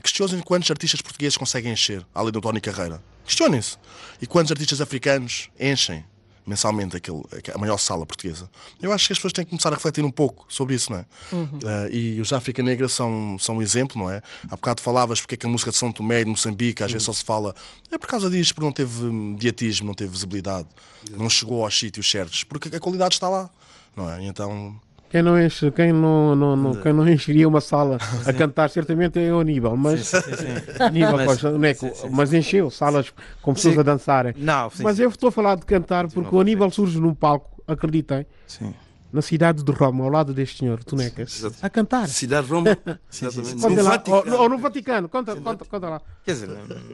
questionem quantos artistas portugueses conseguem encher, além do Tony Carreira. Questionem-se. E quantos artistas africanos enchem mensalmente aquele, a maior sala portuguesa. Eu acho que as pessoas têm que começar a refletir um pouco sobre isso, não é? Eh, e os África Negra são, são um exemplo, não é? Há bocado falavas porque é que a música de São Tomé e de Moçambique às vezes só se fala. É por causa disso, porque não teve mediatismo, não teve visibilidade, não chegou aos sítios certos, porque a qualidade está lá, não é? Então. Quem não enche, quem não, não, não, quem não encheria uma sala a cantar certamente é o Aníbal, mas Sim, sim, sim. Aníbal Mas- Costa, Neco, mas encheu salas com pessoas Sim. a dançarem. Não, sim, Mas sim. eu estou a falar de cantar porque o Aníbal surge num palco, acreditem, Sim. Na cidade de Roma, ao lado deste senhor, Tonecas, Exato. a cantar. Cidade de Roma. Exatamente. Conta No lá, ou, ou no Vaticano, conta, conta, conta lá. Quer dizer,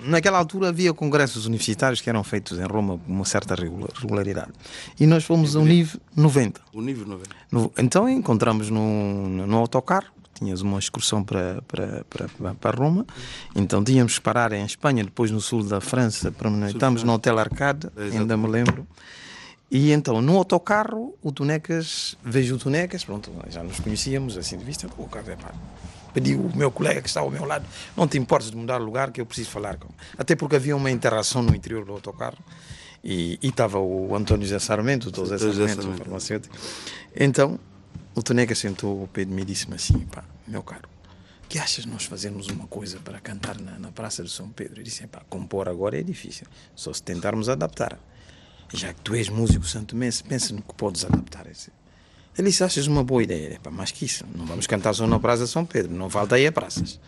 naquela altura havia congressos universitários que eram feitos em Roma com uma certa regula- regularidade. E nós fomos ao nível 90. O nível 90. No- então encontramos no, no, autocarro, tínhamos uma excursão para, para, para, para- Roma, então tínhamos que parar em Espanha, depois no sul da França, pernoitamos no Hotel Arcade, ainda me lembro. E então no autocarro, o Tonecas, vejo o Tonecas, pronto, já nos conhecíamos assim de vista, o cara, pá, pedi o meu colega que está ao meu lado, não te importes de mudar de lugar que eu preciso falar com. Até porque havia uma interação no interior do autocarro. E, estava o António José Sarmento, o José José Sarmento, farmacêutico. Então, o Toneca sentou ao pé de mim e disse-me assim: pá, meu caro, que achas nós fazermos uma coisa para cantar na, na Praça de São Pedro? Eu disse: pá, compor agora é difícil, só se tentarmos adaptar. Já que tu és músico santomense, pensa no que podes adaptar. Ele disse: achas uma boa ideia? Pá, mais que isso, não vamos cantar só na Praça São Pedro, não falta aí a praças.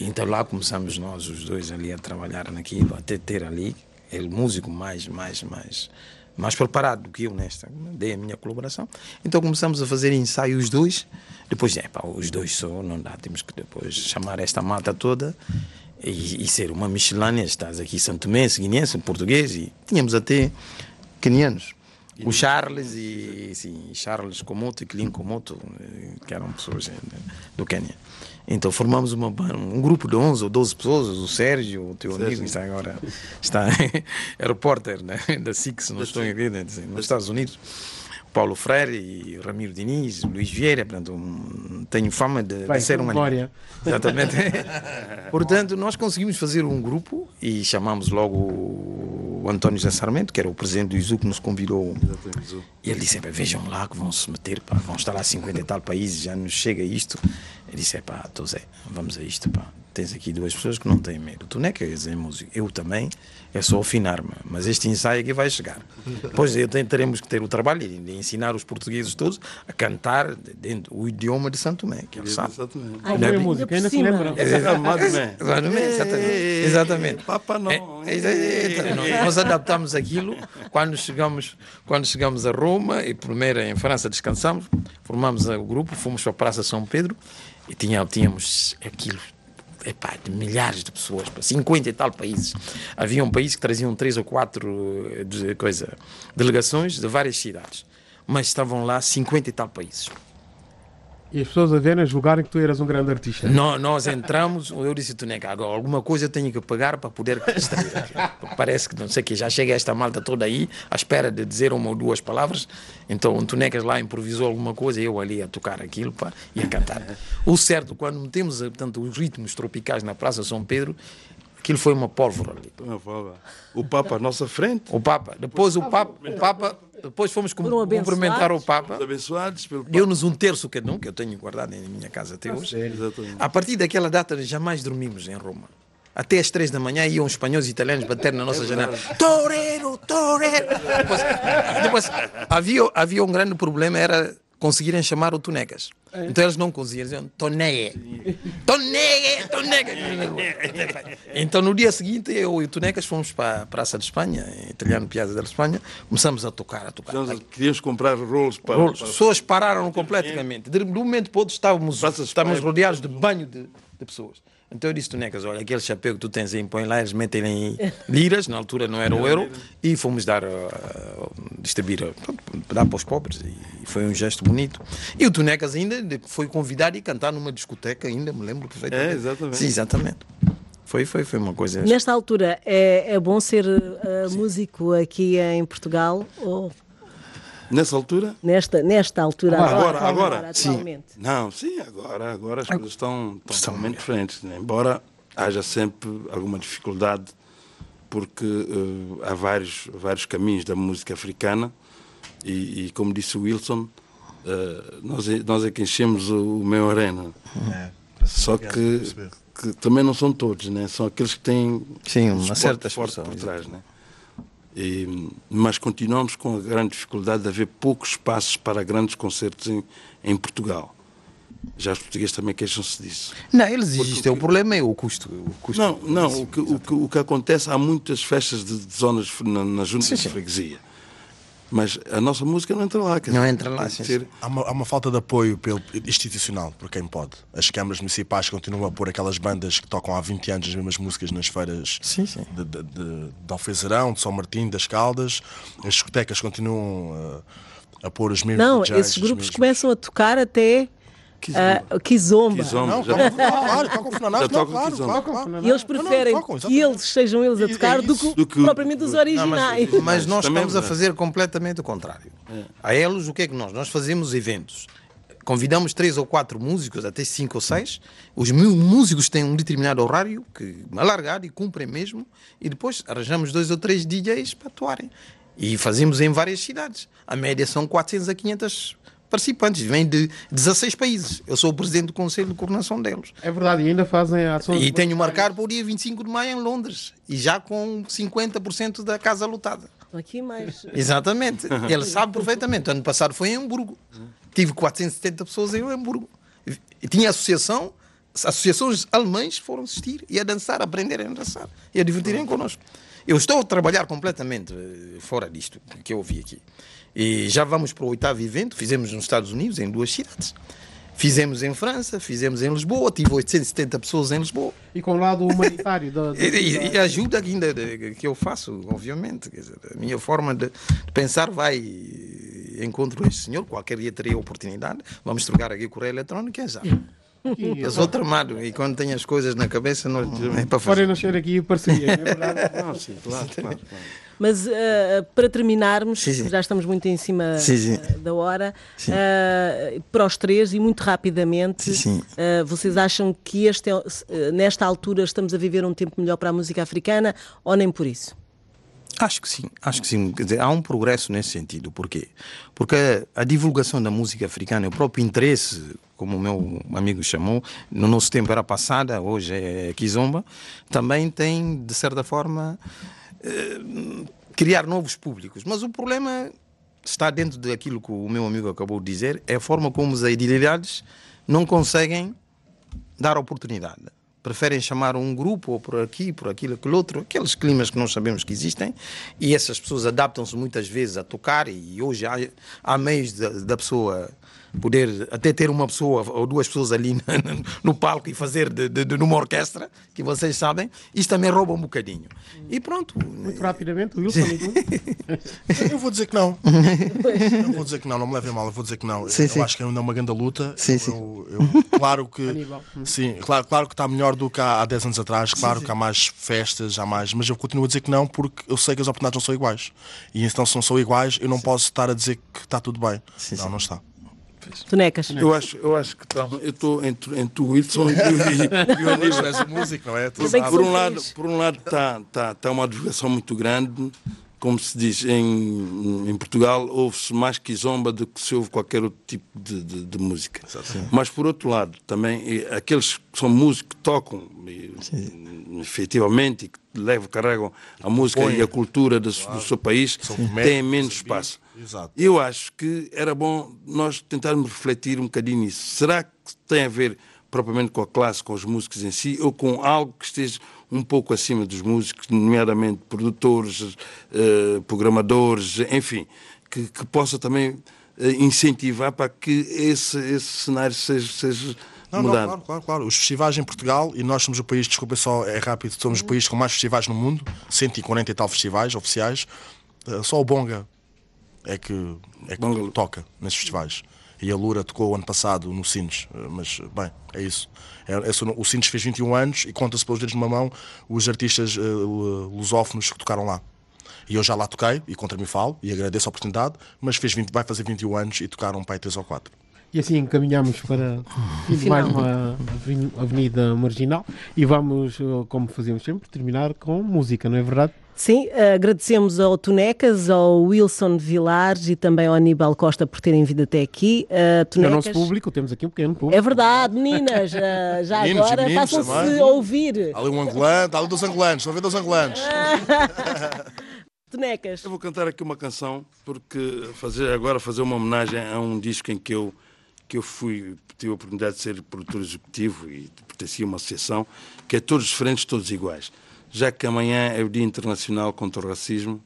Então lá começamos nós os dois ali a trabalhar naquilo, até ter ali ele músico mais mais mais mais preparado do que eu nesta, dei a minha colaboração. Então começamos a fazer ensaios os dois. Depois, é pá, os dois só não dá, temos que depois chamar esta mata toda e, e ser uma miscelânea. Estás aqui santomense, guineense, português e tínhamos até quenianos. O Charles e sim, Charles Komoto e Klin Komoto, eh, que eram pessoas eh, do Quênia. Então formamos uma, um grupo de 11 ou 12 pessoas, o Sérgio, o teu amigo, está agora, está, é repórter né, da SIX, não estou né, nos Estados Unidos. Paulo Freire e Ramiro Diniz, Luís Vieira, portanto, um, tenho fama de, Bem, de ser um memória. Exatamente. portanto, nós conseguimos fazer um grupo e chamamos logo o António José Sarmento, que era o presidente do ISU, que nos convidou e ele disse: "Epá, vejam lá que vão se meter, pá, vão estar lá 50 e tal países, já nos chega isto. Ele disse: pá, Zé, vamos a isto, pá. Tens aqui duas pessoas que não têm medo. Tu não é que és em música, eu também, é só afinar-me. Mas este ensaio aqui vai chegar. Depois eu tenho- teremos que ter o trabalho de ensinar os portugueses todos a cantar dentro o idioma de Santo Tomé, que eles sabem. É ainda música, ainda se lembra. Exatamente. Exatamente, exatamente. Papa não. É, é, é, é, nós- nós adaptamos aquilo quando chegamos, quando chegamos a Roma e primeiro em França descansamos, formamos o grupo, fomos para a Praça São Pedro e tinha, tínhamos aquilo epá, de milhares de pessoas, pá, 50 e tal países. Havia um país que traziam três ou quatro eh, de, coisa, delegações de várias cidades, mas estavam lá 50 e tal países. E as pessoas a verem, julgarem que tu eras um grande artista. Nó- Nós entramos, eu disse, tu nega, agora alguma coisa eu tenho que pagar para poder distrair. aqui." Parece que não sei que, já chega esta malta toda aí, à espera de dizer uma ou duas palavras. Então o Tunecas lá improvisou alguma coisa, eu ali a tocar aquilo pá, e a cantar. O certo, quando metemos eh, portanto, os ritmos tropicais na Praça São Pedro, aquilo foi uma pólvora ali. O Papa à nossa frente, O Papa, depois o Papa, o Papa depois fomos cumprimentar o Papa. abençoados pelo Papa. Deu-nos um terço cada um, que eu tenho guardado em minha casa até hoje. Exatamente. A partir daquela data jamais dormimos em Roma. Até às três da manhã iam espanhóis e italianos bater na nossa janela. Torero, torero! Depois, depois havia, havia um grande problema, era conseguirem chamar o Tunecas. Então eles não conseguiam, diziam Tonegue. Tonegue, Tonegue. Então no dia seguinte eu e o Tunecas fomos para a Praça de Espanha, em italiano Piazza da Espanha, começamos a tocar, a tocar. Nós queríamos comprar rolos para. As para- pessoas pararam completamente. De, um momento para outro estávamos, estávamos rodeados de banho de, de pessoas. Então eu disse, tu Necas, olha, aquele chapéu que tu tens aí, põe lá, eles metem em liras, na altura não era o euro, e fomos dar, uh, distribuir, uh, pronto, dar para os pobres, e foi um gesto bonito. E o Tunecas ainda foi convidado e cantar numa discoteca, ainda me lembro perfeitamente. É, exatamente. Sim, exatamente. Foi, foi, foi uma coisa... Nesta altura, é, é bom ser eh, músico aqui em Portugal? Ou Nessa altura? nesta, nesta altura, Agora, agora. atualmente? Não, sim, agora, agora as coisas estão totalmente diferentes. né? Embora haja sempre alguma dificuldade, porque eh, há vários, vários caminhos da música africana e, e como disse o Wilson, eh, nós, é- nós é que enchemos o, o meio arena. Só que, que também não são todos, né? são aqueles que têm Sim, um uma certa forte por trás. Né? E, mas continuamos com a grande dificuldade de haver poucos espaços para grandes concertos em, em Portugal. Já os portugueses também queixam-se disso. Não, eles existem, o problema é o custo. O custo Não, não o, que, o, que, o que acontece, há muitas festas de, de zonas na, na junta Sim, de sim. Mas a nossa música não entra lá. quer Não dizer, entra lá, sim, sim. Há uma, há uma falta de apoio pelo, institucional por quem pode. As câmaras municipais continuam a pôr aquelas bandas que tocam há 20 anos as mesmas músicas nas feiras Sim, sim. De, de, de, de Alfezarão, de São Martim, das Caldas. As discotecas continuam a, a pôr os mesmos Não, DJs, esses os grupos mesmos- começam a tocar até Kizomba. ah, Kizomba. Kizomba, Não, já- claro, tocam não, tocam claro, claro, claro. E eles Não, não, preferem tocam, que eles sejam eles a É tocar do que Do que- propriamente os Não, originais. Mas nós Também é estamos a fazer completamente o contrário. A eles, o que é que nós? Nós fazemos eventos. Convidamos três ou quatro músicos, até cinco ou seis. Os mil músicos têm um determinado horário que alargado e cumprem mesmo. E depois arranjamos dois ou três DJs para atuarem. E fazemos em várias cidades. A média são 400 a 500 participantes. Vêm de 16 países. Eu sou o presidente do Conselho de Coordenação deles. É verdade, e ainda fazem ações. E tenho marcado para o dia 25 de maio em Londres. E já com 50% da casa lotada. Aqui mais. Exatamente. Ele sabe perfeitamente. Ano passado foi em Hamburgo. Tive 470 pessoas em Hamburgo. E tinha associação, associações alemães foram assistir e a dançar, a aprenderem a dançar e a divertirem connosco. Eu estou a trabalhar completamente eh, fora disto que eu vi aqui. E já vamos para o oitavo evento, fizemos nos Estados Unidos, em duas cidades. Fizemos em França, fizemos em Lisboa, tive 870 pessoas em Lisboa. E com o lado humanitário da, da- E, e- e a ajuda que ainda de- que eu faço, obviamente. quer dizer, a minha forma de, de pensar vai encontro este senhor, qualquer dia terei a oportunidade. Vamos trocar aqui o correio eletrónico, quem sabe? E- Eu sou tramado e quando tenho as coisas na cabeça não é para Podem fazer. nascer aqui parcerias, não é verdade? Não, sim, claro, claro. claro. Mas eh, para terminarmos, Sim, sim. já estamos muito em cima Sim, eh, da hora, eh, para os três e muito rapidamente, eh, vocês acham que este é- nesta altura estamos a viver um tempo melhor para a música africana ou nem por isso? Acho que sim, acho que sim. Quer dizer, há um progresso nesse sentido. Por quê? Porque a divulgação da música africana, o próprio interesse, como o meu amigo chamou, no nosso tempo era passada, hoje é Kizomba, também tem, de certa forma, criar novos públicos. Mas o problema está dentro daquilo que o meu amigo acabou de dizer, é a forma como as idilidades não conseguem dar oportunidade. Preferem chamar um grupo ou por aqui, por aquilo, aquele outro, aqueles climas que nós sabemos que existem, e essas pessoas adaptam-se muitas vezes a tocar, e hoje há, há meios da, da pessoa poder até ter uma pessoa ou duas pessoas ali no palco e fazer de, de, de numa orquestra, que vocês sabem, isso também rouba um bocadinho. E pronto. Muito rapidamente, Wilson e tu? Eu vou dizer que não. Eu vou dizer que não, não me levem mal, eu vou dizer que não. Sim, eu sim. acho que ainda é uma grande luta. Sim, sim. eu- eu- claro que. Aníbal. Sim, claro, claro que está melhor do que há, há 10 anos atrás, claro que há mais festas, há mais. Mas eu continuo a dizer que não, porque eu sei que as oportunidades não são iguais. E então, se não são iguais, eu não posso estar a dizer que está tudo bem. Sim, não, sim. não está. Tonecas. Eu acho, eu acho que tá, eu estou entre, entre o Wilson e, o- e o Aníbal. és o músico, não é? Que Por são um lado, por um lado está tá, tá uma divulgação muito grande, como se diz em, em Portugal, ouve-se mais kizomba do que se ouve qualquer outro tipo de, de- de música. Mas por outro lado, também aqueles que são músicos que tocam e, efetivamente e que levam, carregam a música Compõem. e a cultura do, do seu país, têm menos espaço. Exato. Eu acho que era bom nós tentarmos refletir um bocadinho nisso. Será que tem a ver propriamente com a classe, com os músicos em si, ou com algo que esteja um pouco acima dos músicos, nomeadamente produtores, eh, programadores, enfim, que, que possa também eh, incentivar para que esse, esse cenário seja, seja Não, não, claro, claro, claro. Os festivais em Portugal, e nós somos o país, desculpa só, é rápido, somos o país com mais festivais no mundo, 140 e tal festivais oficiais. Eh, Só o Bonga é que, é que Bonga. toca nesses festivais. E a Lura tocou o ano passado no Sines, eh, mas bem, é isso. É, é o Sines fez 21 anos e conta-se pelos dedos de uma mão os artistas eh, lusófonos que tocaram lá. E eu já lá toquei, e contra mim falo, e agradeço a oportunidade, mas fez 20, vai fazer 21 anos e tocaram um pai 3 ou 4. E assim encaminhamos para mais uma aveni- avenida marginal e vamos, eh, como fazemos sempre, terminar com música, não é verdade? Sim, agradecemos ao Tonecas, ao Wilson Vilares e também ao Aníbal Costa por terem vindo até aqui. Eh, É o Tonecas, nosso público, temos aqui um pequeno público. É verdade, meninas, eh, já Meninos agora façam-se ouvir. Há ali um angolano, está ali dois angolanos, estão a ver dois angolanos. Tonecas. Eu vou cantar aqui uma canção porque fazer agora fazer uma homenagem a um disco em que eu que eu fui tive a oportunidade de ser produtor executivo e pertencia a uma associação que é todos diferentes, todos iguais. Já que amanhã é o Dia Internacional contra o Racismo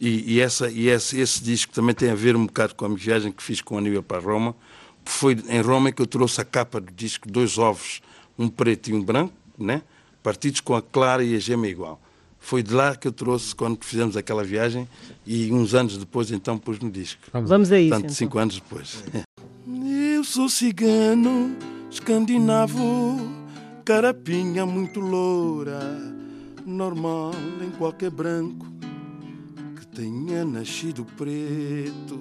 e, e essa e esse, esse disco também tem a ver um bocado com a minha viagem que fiz com a nível para Roma. Foi em Roma que eu trouxe a capa do disco, dois ovos, um preto e um branco, né? partidos com a clara e a gema igual. Foi de lá que eu trouxe quando fizemos aquela viagem e uns anos depois então pus no disco. Vamos a isso. Portanto, então. cinco anos depois. Eu sou cigano, escandinavo, carapinha muito loura, normal em qualquer branco que tenha nascido preto.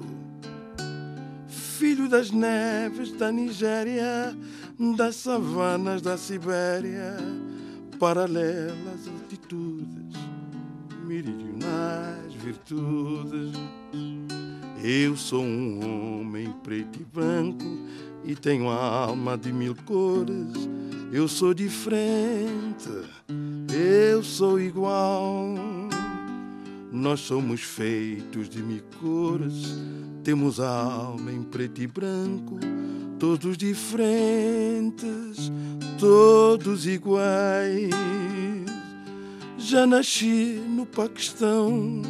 Filho das neves da Nigéria, das savanas da Sibéria, paralelas altitudes, meridionais virtudes. Eu sou um homem preto e branco e tenho a alma de mil cores. Eu sou diferente, eu sou igual. Nós somos feitos de mil cores, temos a alma em preto e branco, todos diferentes, todos iguais. Já nasci no Paquistão,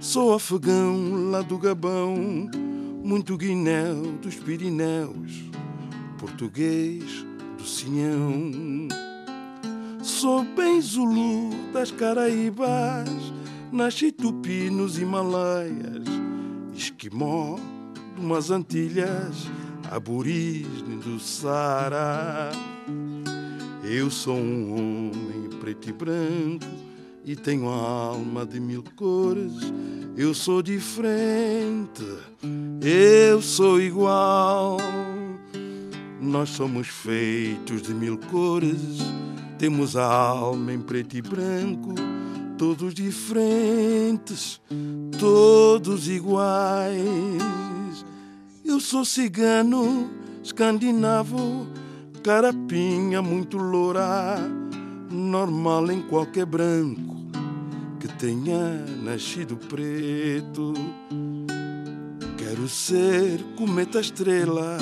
sou afegão lá do Gabão, muito guinéu dos Pirineus, português do Sinhão. Sou bem Zulu das Caraíbas, nasci tupi nos Himalaias, esquimó de umas Antilhas, aborígene do Saara. Eu sou um homem preto e branco e tenho a alma de mil cores. Eu sou diferente, eu sou igual. Nós somos feitos de mil cores, temos a alma em preto e branco, todos diferentes, todos iguais. Eu sou cigano, escandinavo, carapinha muito loura, normal em qualquer branco que tenha nascido preto. Quero ser cometa estrela,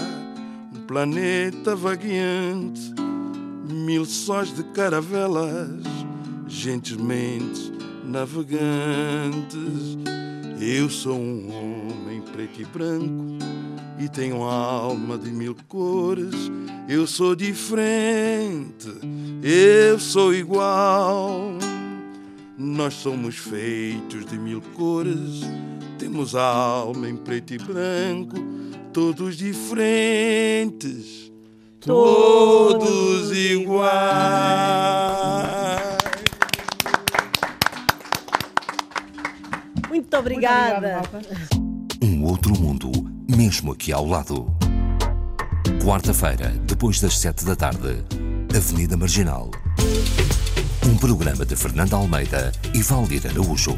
um planeta vagueante, mil sóis de caravelas, gentilmente navegantes. Eu sou um homem preto e branco e tenho alma de mil cores. Eu sou diferente, eu sou igual. Nós somos feitos de mil cores, temos alma em preto e branco, todos diferentes, todos iguais. Muito obrigada. Um outro mundo, mesmo aqui ao lado. Quarta-feira, depois das sete da tarde, Avenida Marginal. Um programa de Fernando Almeida e Valdir Araújo.